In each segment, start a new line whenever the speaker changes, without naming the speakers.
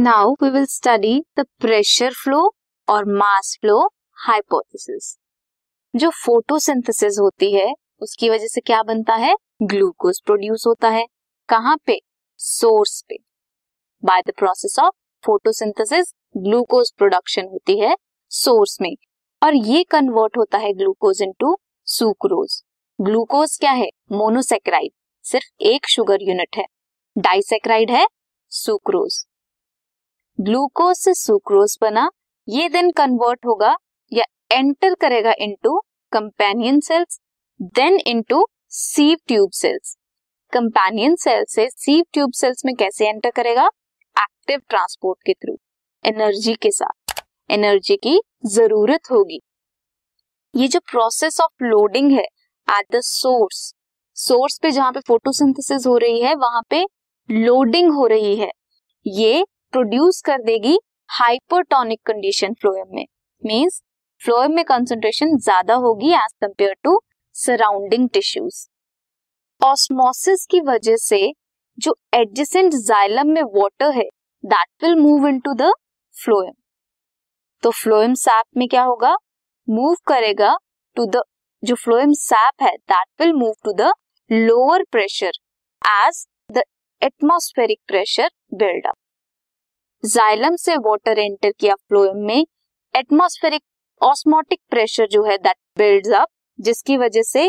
Now we will study the pressure flow और mass flow hypothesis जो photosynthesis होती है, उसकी वजह से क्या बनता है? ग्लूकोज प्रोड्यूस होता है। कहाँ पे? सोर्स पे. By the process of photosynthesis glucose production होती है सोर्स में. और ये कन्वर्ट होता है ग्लूकोज इनटू सुक्रोज ग्लूकोज क्या है? मोनोसेक्राइड सिर्फ़ एक शुगर यूनिट है. डाइसेक्राइड है सुक्रोज ग्लूकोज से सुक्रोज बना, ये देन कन्वर्ट होगा, या एंटर करेगा into companion cells then into sieve tube cells companion cell से सीव ट्यूब सेल्स में कैसे एंटर करेगा? एक्टिव ट्रांसपोर्ट के थ्रू एनर्जी के साथ. एनर्जी की ज़रूरत होगी. ये जो प्रोसेस ऑफ़ लोडिंग है एट द सोर्स सोर्स पे जहाँ पे फोटोसिंथेसिस हो रही है, वहाँ पे लोडिंग हो रही है, ये प्रोड्यूस कर देगी हाइपरटोनिक कंडीशन फ्लोएम में. मीन्स फ्लोएम में कंसंट्रेशन ज़्यादा होगी as compare to surrounding tissues osmosis की वजह से जो एडजेसेंट जाइलम में वाटर है that will move into the phloem तो फ्लोएम सैप में क्या होगा? मूव करेगा टू द जो फ्लोएम सैप है that will move to the lower pressure as the atmospheric pressure buildup xylem से वाटर एंटर किया फ्लोएम में एटमॉस्फेरिक ऑस्मोटिक प्रेशर जो है दैट बिल्ड्स अप जिसकी वजह से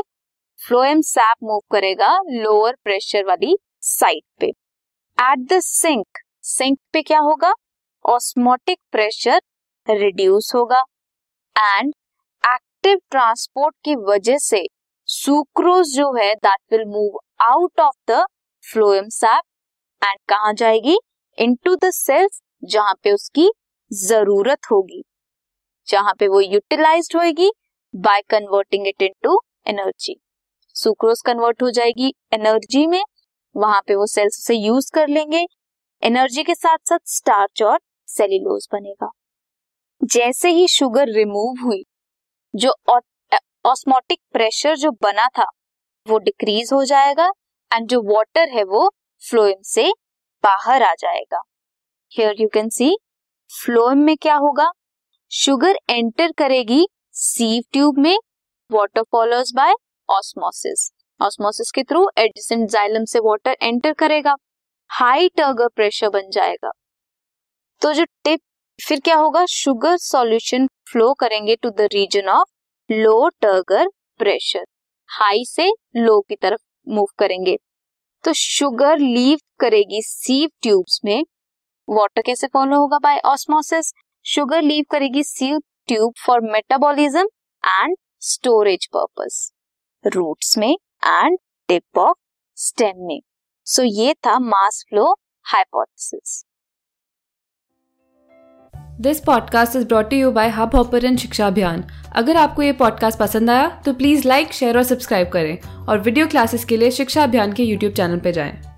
फ्लोएम सैप मूव करेगा लोअर प्रेशर वाली साइड पे। एट द सिंक सिंक पे क्या होगा? ऑस्मोटिक प्रेशर रिड्यूस होगा। एंड एक्टिव ट्रांसपोर्ट की वजह से सुक्रोज जो है that will move out of the phloem sap and कहा जाएगी? इनटू द सेल्स जहाँ पे उसकी ज़रूरत होगी, जहाँ पे वो यूटिलाइज होगी by converting it into energy sucrose convert हो जाएगी एनर्जी में, वहाँ पे वो सेल्स उसे यूज़ कर लेंगे एनर्जी के साथ साथ स्टार्च और सेल्यूलोज बनेगा। जैसे ही शुगर रिमूव हुई, जो ऑस्मोटिक प्रेशर जो बना था, वो डिक्रीज हो जाएगा एंड जो वाटर है वो फ्लोएम से बाहर आ जाएगा। Here you can see phloem में क्या होगा? शुगर एंटर करेगी सीव ट्यूब में water follows by osmosis osmosis के थ्रू एडिसेंट जाइलम से वाटर एंटर करेगा। हाई टर्गर प्रेशर बन जाएगा। तो जो टिप फिर क्या होगा? शुगर सॉल्यूशन फ्लो करेंगे to the region of low turgor pressure high से लो की तरफ़ मूव करेंगे। तो शुगर लीव करेगी सीव ट्यूब्स में वाटर कैसे फॉलो होगा बाय ऑस्मोसिस शुगर लीव करेगी sieve tube for metabolism and storage purpose roots में एंड टिप ऑफ़ स्टेम में. सो ये था mass flow hypothesis
this podcast is brought you by Hubhopper Shiksha Abhiyan अगर आपको ये पॉडकास्ट पसंद आया तो प्लीज़ लाइक शेयर और सब्सक्राइब करें और वीडियो क्लासेस के लिए शिक्षा अभियान के यूट्यूब चैनल पर जाएँ।